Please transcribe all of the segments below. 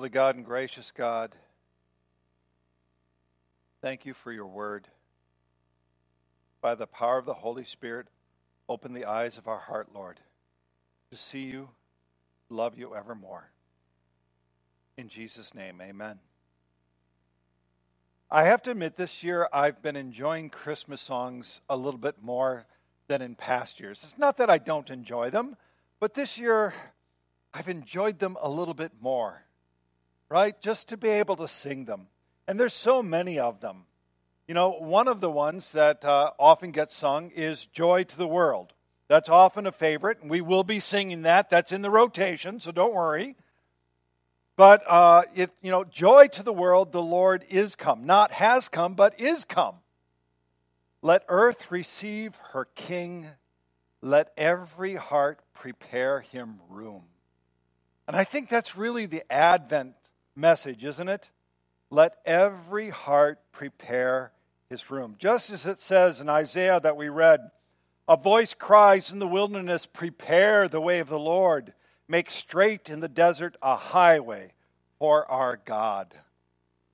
Holy God and gracious God, thank you for your word. By the power of the Holy Spirit, open the eyes of our heart, Lord, to see you, love you evermore. In Jesus' name, amen. I have to admit, this year I've been enjoying Christmas songs a little bit more than in past years. It's not that I don't enjoy them, but this year I've enjoyed them a little bit more, right? Just to be able to sing them. And there's so many of them. You know, one of the ones that uh, often gets sung is Joy to the World. That's often a favorite, and we will be singing that. That's in the rotation, so don't worry. But uh, it, you know, joy to the world, the Lord is come. Not has come, but is come. Let earth receive her King. Let every heart prepare him room. And I think that's really the Advent message, isn't it? Let every heart prepare his room. Just as it says in Isaiah that we read, a voice cries in the wilderness, Prepare the way of the Lord, make straight in the desert a highway for our God.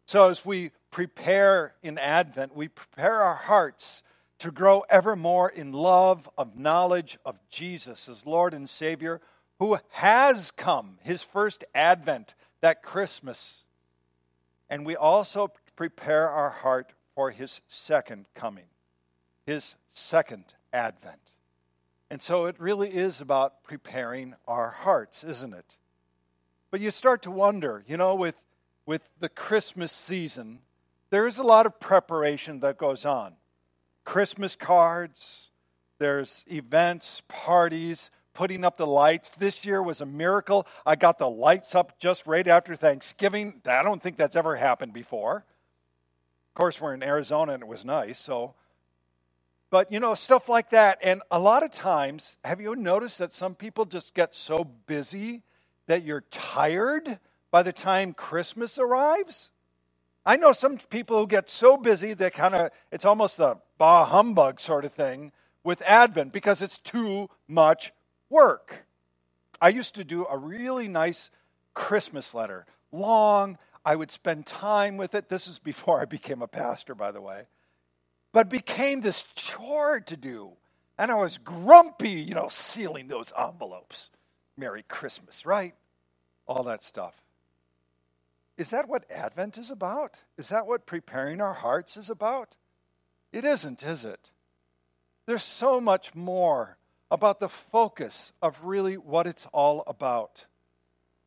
So, as we prepare in Advent, we prepare our hearts to grow ever more in love of knowledge of Jesus as Lord and Savior, who has come, his first Advent, that Christmas. And we also prepare our heart for his second coming, his second advent. And so it really is about preparing our hearts, isn't it? But you start to wonder, you know, with, with the Christmas season, there is a lot of preparation that goes on. Christmas cards, there's events, parties, putting up the lights. This year was a miracle. I got the lights up just right after Thanksgiving. I don't think that's ever happened before Of course, we're in Arizona and it was nice, so. But, you know, stuff like that. And a lot of times, have you noticed that some people just get so busy that you're tired by the time Christmas arrives? I know some people who get so busy that kind of, it's almost a bah humbug sort of thing with Advent because it's too much work. I used to do a really nice Christmas letter, long, I would spend time with it. This is before I became a pastor, by the way. But became this chore to do. And I was grumpy, you know, sealing those envelopes. Merry Christmas, right? All that stuff. Is that what Advent is about? Is that what preparing our hearts is about? It isn't, is it? There's so much more about the focus of really what it's all about.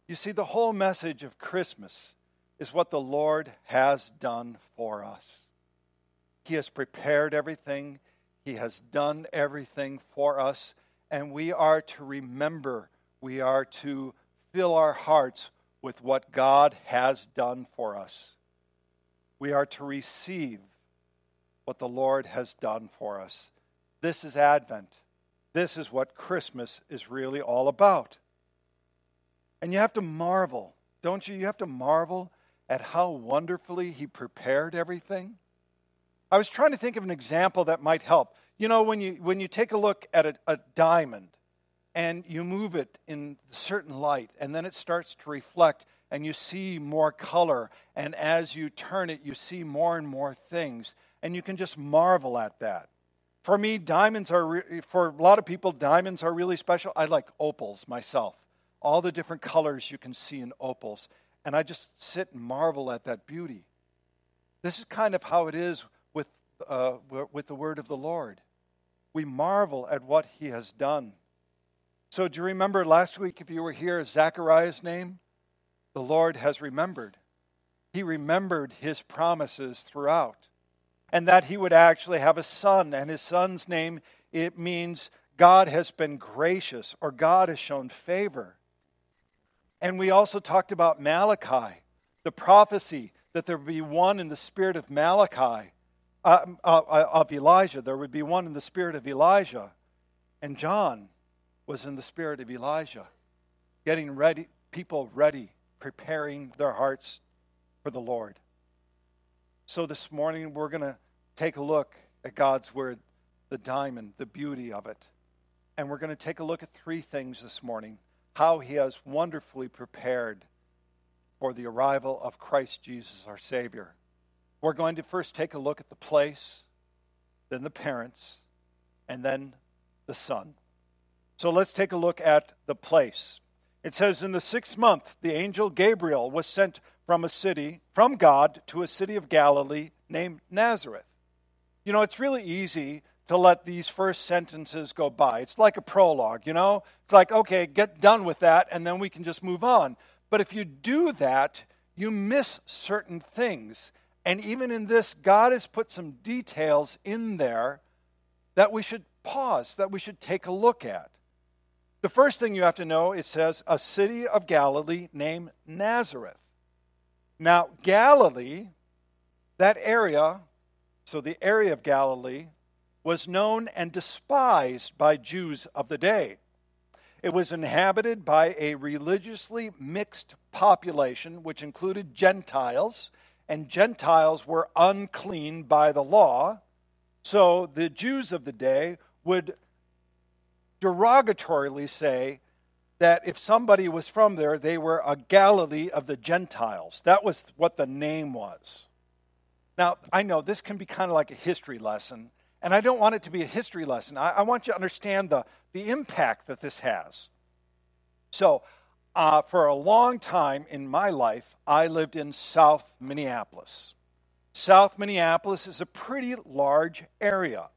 You see, the whole message of Christmas is what the Lord has done for us. He has prepared everything, He has done everything for us, and we are to remember, we are to fill our hearts with what God has done for us. We are to receive what the Lord has done for us. This is Advent. This is what Christmas is really all about. And you have to marvel, don't you? You have to marvel at how wonderfully he prepared everything? I was trying to think of an example that might help. You know, when you, when you take a look at a, a diamond and you move it in certain light, and then it starts to reflect, and you see more color, and as you turn it, you see more and more things, and you can just marvel at that. For me, diamonds are, re- for a lot of people, diamonds are really special. I like opals myself. All the different colors you can see in opals and I just sit and marvel at that beauty. This is kind of how it is with, uh, with the word of the Lord. We marvel at what he has done. So, do you remember last week, if you were here, Zechariah's name? The Lord has remembered. He remembered his promises throughout. And that he would actually have a son, and his son's name, it means God has been gracious or God has shown favor. And we also talked about Malachi, the prophecy that there would be one in the spirit of Malachi, uh, uh, uh, of Elijah. There would be one in the spirit of Elijah. And John was in the spirit of Elijah, getting ready, people ready, preparing their hearts for the Lord. So this morning we're going to take a look at God's Word, the diamond, the beauty of it. And we're going to take a look at three things this morning how he has wonderfully prepared for the arrival of Christ Jesus, our Savior. We're going to first take a look at the place, then the parents, and then the son. So let's take a look at the place. It says, In the sixth month, the angel Gabriel was sent from a city, from God, to a city of Galilee named Nazareth. You know, it's really easy to let these first sentences go by. It's like a prologue, you know? It's like, okay, get done with that, and then we can just move on. But if you do that, you miss certain things. And even in this, God has put some details in there that we should pause, that we should take a look at. The first thing you have to know it says, a city of Galilee named Nazareth. Now, Galilee, that area, so the area of Galilee, was known and despised by Jews of the day. It was inhabited by a religiously mixed population, which included Gentiles, and Gentiles were unclean by the law. So the Jews of the day would derogatorily say that if somebody was from there, they were a Galilee of the Gentiles. That was what the name was. Now, I know this can be kind of like a history lesson, and I don't want it to be a history lesson. I, I want you to understand the, the impact that this has. So, uh, for a long time in my life, I lived in South Minneapolis. South Minneapolis is a pretty large area.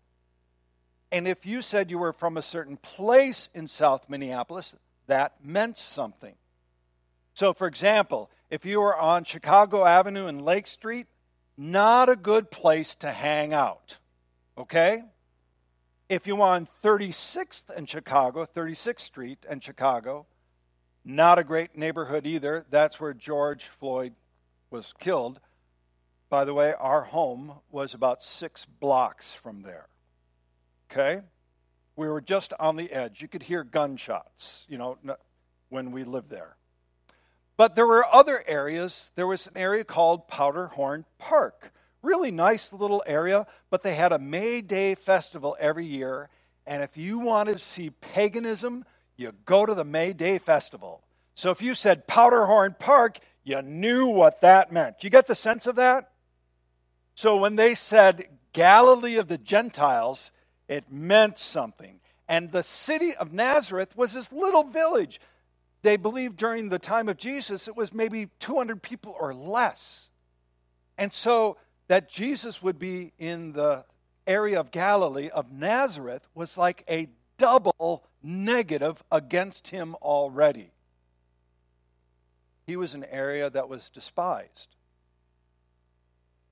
And if you said you were from a certain place in South Minneapolis, that meant something. So, for example, if you were on Chicago Avenue and Lake Street, not a good place to hang out. Okay? If you were on 36th and Chicago, 36th Street and Chicago, not a great neighborhood either. That's where George Floyd was killed. By the way, our home was about six blocks from there. Okay? We were just on the edge. You could hear gunshots, you know, when we lived there. But there were other areas. There was an area called Powderhorn Park. Really nice little area, but they had a May Day festival every year. And if you wanted to see paganism, you go to the May Day festival. So if you said Powderhorn Park, you knew what that meant. You get the sense of that? So when they said Galilee of the Gentiles, it meant something. And the city of Nazareth was this little village. They believed during the time of Jesus it was maybe 200 people or less. And so that Jesus would be in the area of Galilee of Nazareth was like a double negative against him already. He was an area that was despised.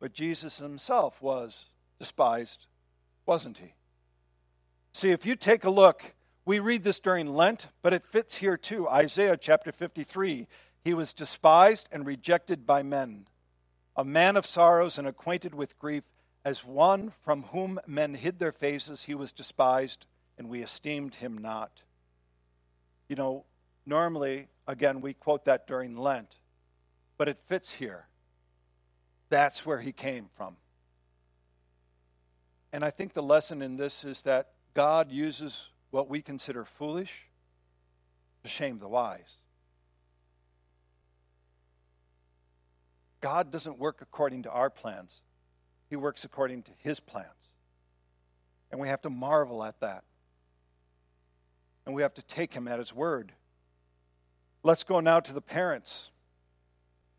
But Jesus himself was despised, wasn't he? See, if you take a look, we read this during Lent, but it fits here too. Isaiah chapter 53 He was despised and rejected by men, a man of sorrows and acquainted with grief, as one from whom men hid their faces, he was despised, and we esteemed him not. You know, normally, again, we quote that during Lent, but it fits here. That's where he came from. And I think the lesson in this is that God uses what we consider foolish to shame the wise. God doesn't work according to our plans, He works according to His plans. And we have to marvel at that. And we have to take Him at His word. Let's go now to the parents.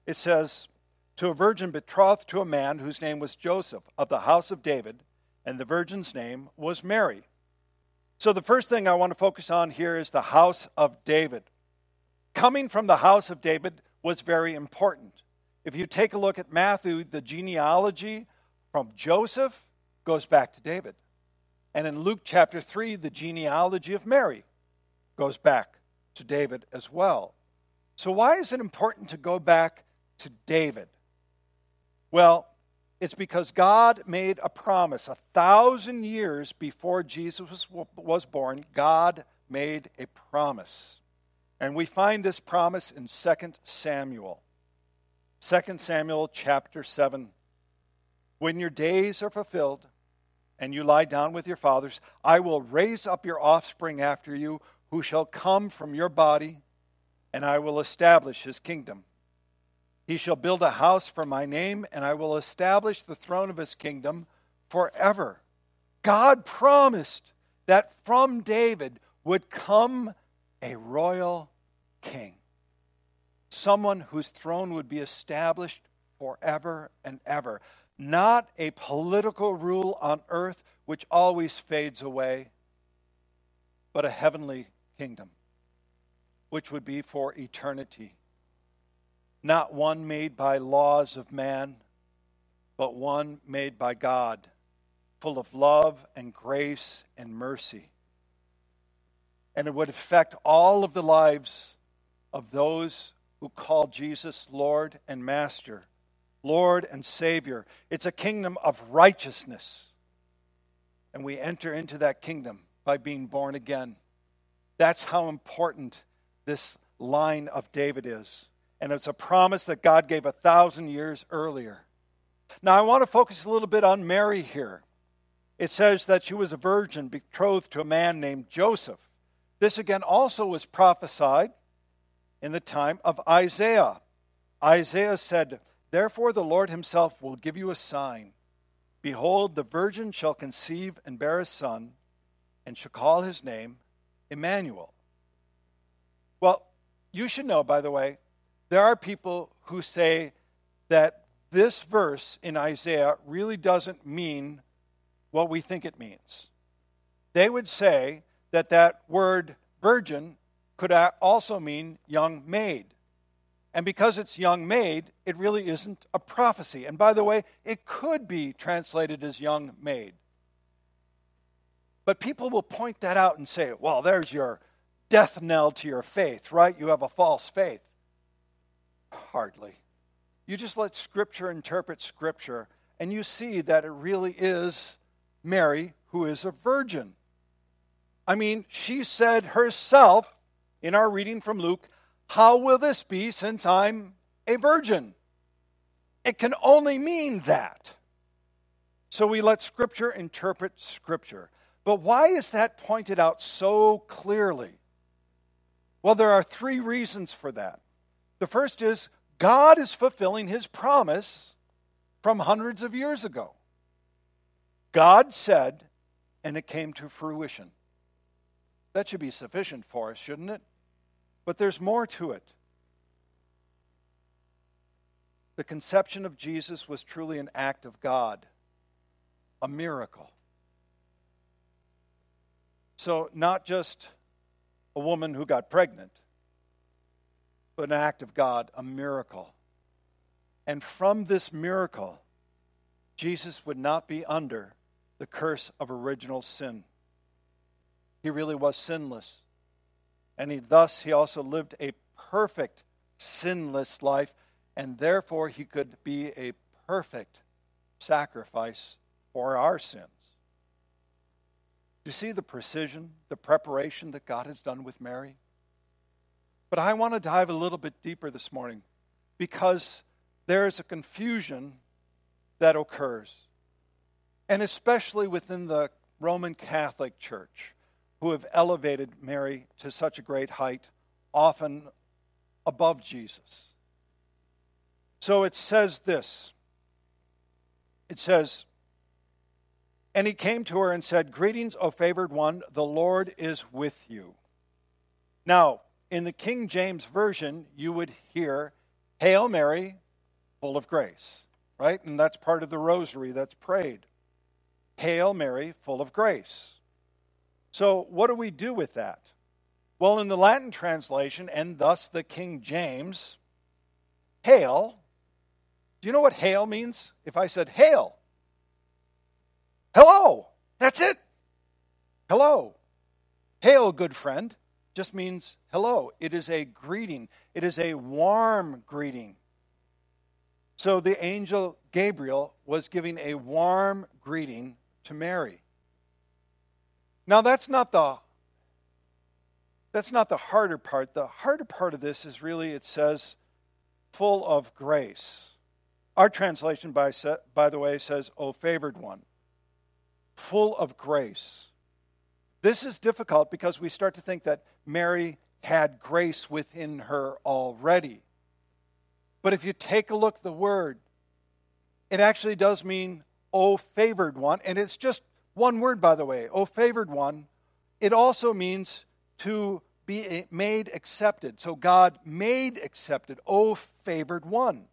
It says, To a virgin betrothed to a man whose name was Joseph of the house of David, and the virgin's name was Mary. So, the first thing I want to focus on here is the house of David. Coming from the house of David was very important. If you take a look at Matthew, the genealogy from Joseph goes back to David. And in Luke chapter 3, the genealogy of Mary goes back to David as well. So, why is it important to go back to David? Well, it's because God made a promise. A thousand years before Jesus was born, God made a promise. And we find this promise in 2 Samuel. 2 Samuel chapter 7. When your days are fulfilled and you lie down with your fathers, I will raise up your offspring after you, who shall come from your body, and I will establish his kingdom. He shall build a house for my name, and I will establish the throne of his kingdom forever. God promised that from David would come a royal king, someone whose throne would be established forever and ever. Not a political rule on earth which always fades away, but a heavenly kingdom which would be for eternity not one made by laws of man, but one made by God, full of love and grace and mercy. And it would affect all of the lives of those who call Jesus Lord and Master, Lord and Savior. It's a kingdom of righteousness. And we enter into that kingdom by being born again. That's how important this line of David is and it's a promise that God gave a thousand years earlier. Now, I want to focus a little bit on Mary here. It says that she was a virgin betrothed to a man named Joseph. This again also was prophesied in the time of Isaiah. Isaiah said, Therefore the Lord himself will give you a sign. Behold, the virgin shall conceive and bear a son, and shall call his name Emmanuel. Well, you should know, by the way, there are people who say that this verse in Isaiah really doesn't mean what we think it means. They would say that that word virgin could also mean young maid. And because it's young maid, it really isn't a prophecy. And by the way, it could be translated as young maid. But people will point that out and say, well, there's your death knell to your faith, right? You have a false faith. Hardly. You just let Scripture interpret Scripture, and you see that it really is Mary who is a virgin. I mean, she said herself in our reading from Luke, How will this be since I'm a virgin? It can only mean that. So we let Scripture interpret Scripture. But why is that pointed out so clearly? Well, there are three reasons for that. The first is God is fulfilling his promise from hundreds of years ago. God said, and it came to fruition. That should be sufficient for us, shouldn't it? But there's more to it. The conception of Jesus was truly an act of God, a miracle. So, not just a woman who got pregnant, an act of God, a miracle. And from this miracle, Jesus would not be under the curse of original sin. He really was sinless. And he, thus, he also lived a perfect, sinless life, and therefore he could be a perfect sacrifice for our sins. Do you see the precision, the preparation that God has done with Mary? But I want to dive a little bit deeper this morning because there is a confusion that occurs, and especially within the Roman Catholic Church, who have elevated Mary to such a great height, often above Jesus. So it says this it says, And he came to her and said, Greetings, O favored one, the Lord is with you. Now, in the King James Version, you would hear, Hail Mary, full of grace, right? And that's part of the rosary that's prayed. Hail Mary, full of grace. So, what do we do with that? Well, in the Latin translation, and thus the King James, hail. Do you know what hail means? If I said hail, hello, that's it. Hello. Hail, good friend just means hello. It is a greeting, it is a warm greeting. So the angel Gabriel was giving a warm greeting to Mary. Now that's not the that's not the harder part. The harder part of this is really it says full of grace. Our translation by by the way says "O favored one." Full of grace. This is difficult because we start to think that Mary had grace within her already. But if you take a look at the word, it actually does mean, O favored one. And it's just one word, by the way, O favored one. It also means to be made accepted. So God made accepted, O favored one.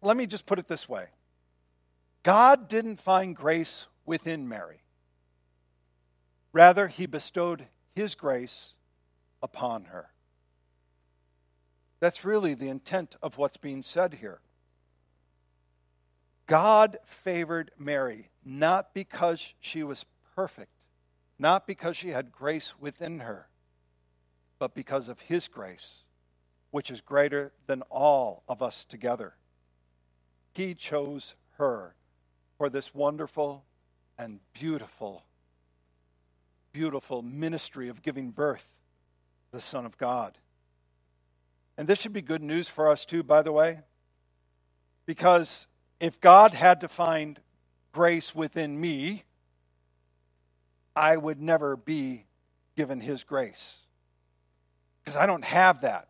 Let me just put it this way God didn't find grace within Mary. Rather, he bestowed his grace upon her. That's really the intent of what's being said here. God favored Mary not because she was perfect, not because she had grace within her, but because of his grace, which is greater than all of us together. He chose her for this wonderful and beautiful, beautiful ministry of giving birth the Son of God. And this should be good news for us, too, by the way, because if God had to find grace within me, I would never be given His grace. Because I don't have that.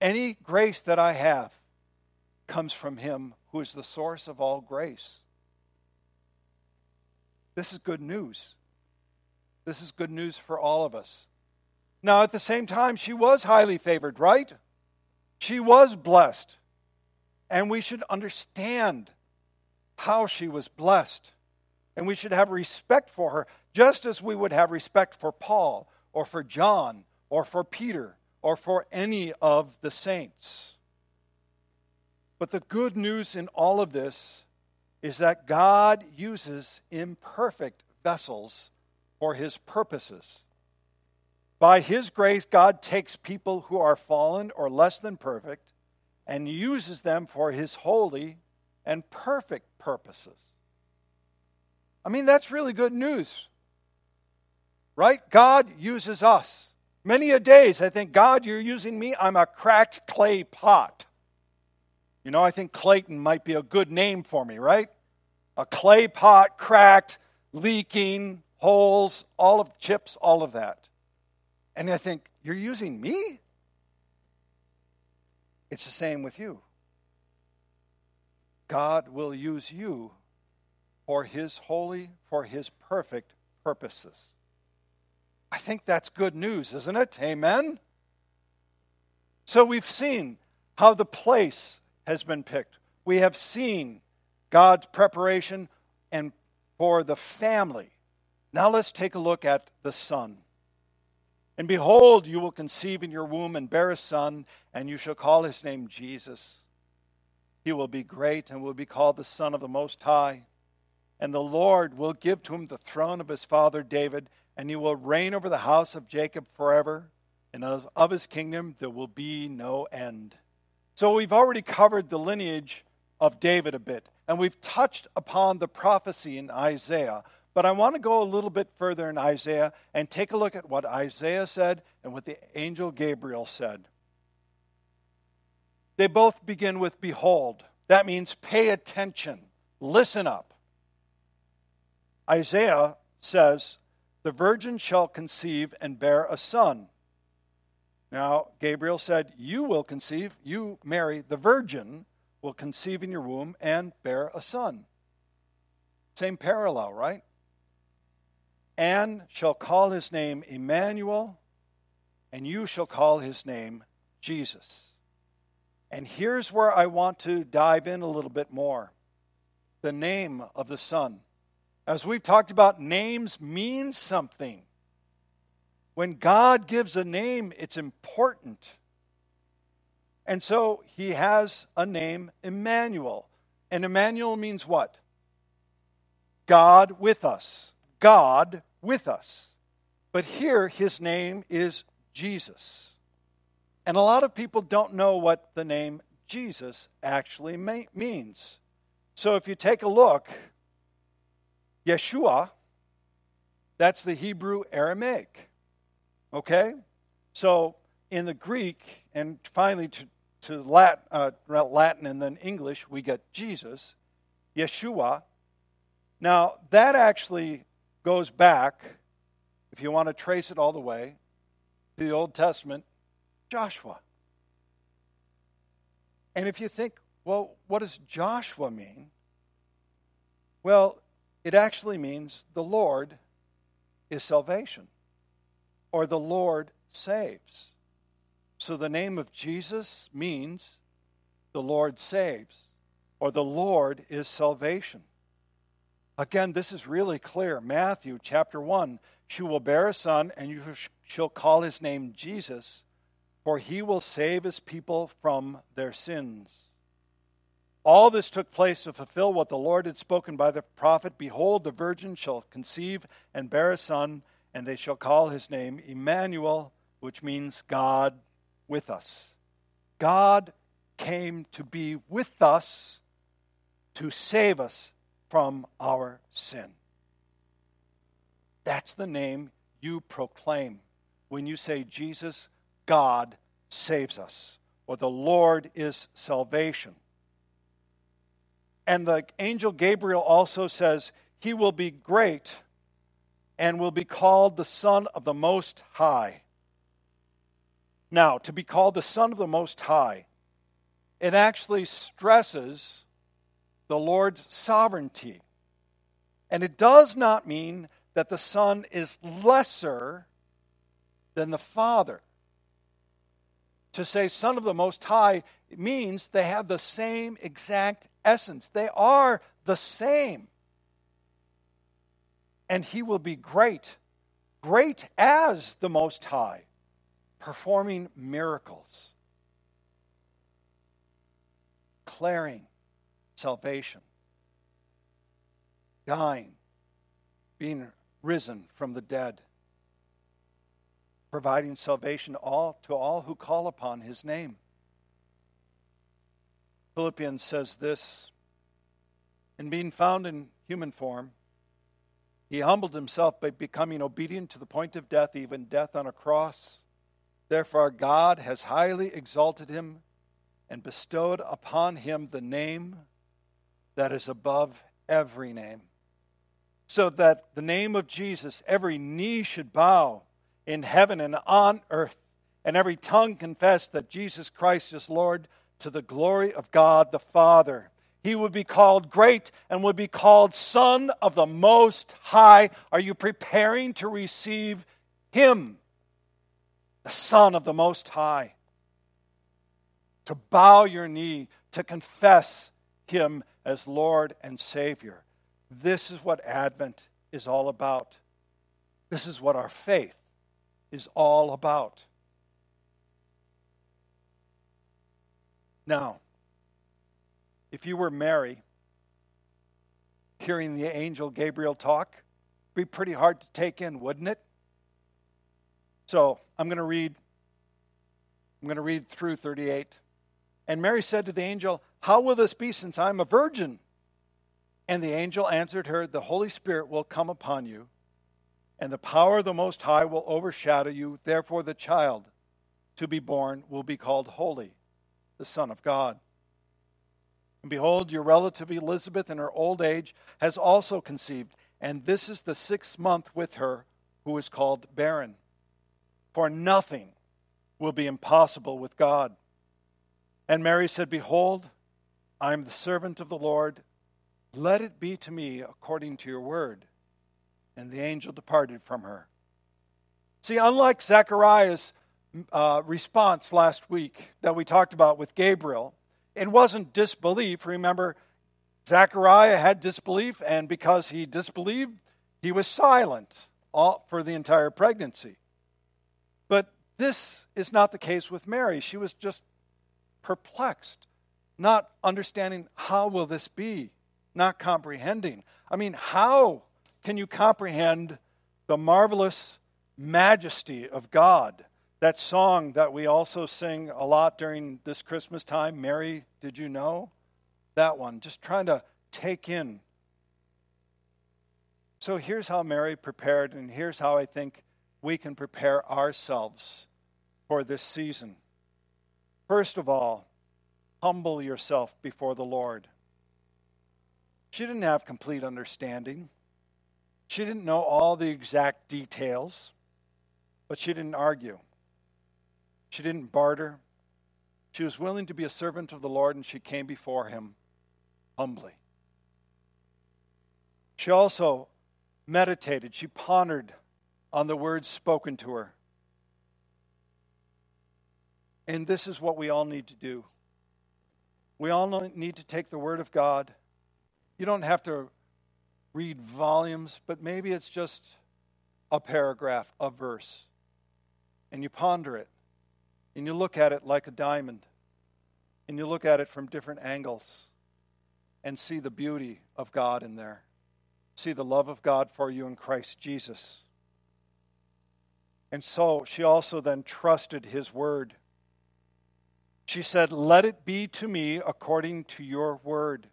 Any grace that I have comes from Him who is the source of all grace. This is good news. This is good news for all of us. Now, at the same time, she was highly favored, right? She was blessed. And we should understand how she was blessed. And we should have respect for her, just as we would have respect for Paul or for John or for Peter or for any of the saints. But the good news in all of this is that God uses imperfect vessels for his purposes. By his grace, God takes people who are fallen or less than perfect and uses them for his holy and perfect purposes. I mean, that's really good news. Right? God uses us. Many a days I think, God, you're using me. I'm a cracked clay pot. You know, I think Clayton might be a good name for me, right? A clay pot, cracked, leaking, holes, all of chips, all of that. And I think, You're using me? It's the same with you. God will use you for his holy, for his perfect purposes. I think that's good news, isn't it? Amen? So we've seen how the place has been picked. We have seen God's preparation and for the family. Now let's take a look at the son. And behold, you will conceive in your womb and bear a son, and you shall call his name Jesus. He will be great and will be called the Son of the Most High. And the Lord will give to him the throne of his father David, and he will reign over the house of Jacob forever, and of, of his kingdom there will be no end. So we've already covered the lineage of David a bit, and we've touched upon the prophecy in Isaiah but I want to go a little bit further in Isaiah and take a look at what Isaiah said and what the angel Gabriel said. They both begin with behold. That means pay attention, listen up. Isaiah says, The virgin shall conceive and bear a son. Now, Gabriel said, You will conceive, you, Mary, the virgin, will conceive in your womb and bear a son. Same parallel, right? And shall call his name Emmanuel, and you shall call his name Jesus. And here's where I want to dive in a little bit more the name of the Son. As we've talked about, names mean something. When God gives a name, it's important. And so he has a name, Emmanuel. And Emmanuel means what? God with us. God with us. But here, his name is Jesus. And a lot of people don't know what the name Jesus actually means. So if you take a look, Yeshua, that's the Hebrew Aramaic. Okay? So in the Greek, and finally to, to Latin, uh, Latin and then English, we get Jesus, Yeshua. Now, that actually goes back, if you want to trace it all the way, to the Old Testament, Joshua. And if you think, well, what does Joshua mean? Well, it actually means the Lord is salvation, or the Lord saves. So the name of Jesus means the Lord saves, or the Lord is salvation. Again, this is really clear. Matthew chapter 1 She will bear a son, and you shall call his name Jesus, for he will save his people from their sins. All this took place to fulfill what the Lord had spoken by the prophet Behold, the virgin shall conceive and bear a son, and they shall call his name Emmanuel, which means God with us. God came to be with us to save us from our sin. That's the name you proclaim when you say, Jesus, God saves us, or the Lord is salvation. And the angel Gabriel also says, He will be great and will be called the Son of the Most High. Now, to be called the Son of the Most High, it actually stresses the Lord's sovereignty. And it does not mean that the Son is lesser than the Father. To say Son of the Most High means they have the same exact essence, they are the same. And He will be great, great as the Most High, performing miracles, declaring salvation, dying, being risen from the dead, providing salvation all, to all who call upon his name. Philippians says this In being found in human form, he humbled himself by becoming obedient to the point of death, even death on a cross. Therefore, God has highly exalted him and bestowed upon him the name that is above every name. So that the name of Jesus, every knee should bow in heaven and on earth, and every tongue confess that Jesus Christ is Lord to the glory of God the Father. He would be called great and would be called Son of the Most High. Are you preparing to receive Him, the Son of the Most High? To bow your knee, to confess Him as Lord and Savior. This is what Advent is all about. This is what our faith is all about. Now, if you were Mary, hearing the angel Gabriel talk, be pretty hard to take in, wouldn't it? So I'm going to read. I'm going to read through 38. And Mary said to the angel, how will this be since I'm a virgin? And the angel answered her, The Holy Spirit will come upon you, and the power of the Most High will overshadow you. Therefore, the child to be born will be called Holy, the Son of God. And behold, your relative Elizabeth, in her old age, has also conceived, and this is the sixth month with her who is called barren. For nothing will be impossible with God. And Mary said, Behold, I am the servant of the Lord. Let it be to me according to your word. And the angel departed from her. See, unlike Zechariah's uh, response last week that we talked about with Gabriel, it wasn't disbelief. Remember, Zechariah had disbelief, and because he disbelieved, he was silent all, for the entire pregnancy. But this is not the case with Mary. She was just perplexed not understanding how will this be, not comprehending. I mean, how can you comprehend the marvelous majesty of God? That song that we also sing a lot during this Christmas time, Mary, did you know? That one, just trying to take in. So here's how Mary prepared, and here's how I think we can prepare ourselves for this season. First of all, humble yourself before the Lord. She didn't have complete understanding. She didn't know all the exact details, but she didn't argue. She didn't barter. She was willing to be a servant of the Lord, and she came before him humbly. She also meditated, she pondered on the words spoken to her. And this is what we all need to do. We all need to take the Word of God. You don't have to read volumes, but maybe it's just a paragraph, a verse. And you ponder it, and you look at it like a diamond, and you look at it from different angles, and see the beauty of God in there. See the love of God for you in Christ Jesus. And so she also then trusted his word. She said, Let it be to me according to your word.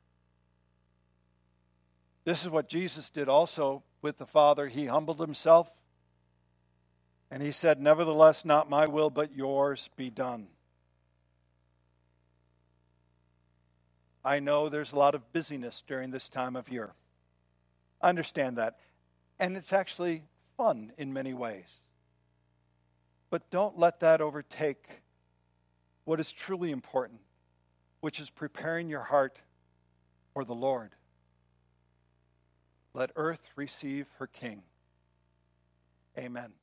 This is what Jesus did also with the Father. He humbled himself and he said, Nevertheless, not my will, but yours be done. I know there's a lot of busyness during this time of year. I understand that. And it's actually fun in many ways. But don't let that overtake what is truly important, which is preparing your heart for the Lord. Let earth receive her King. Amen.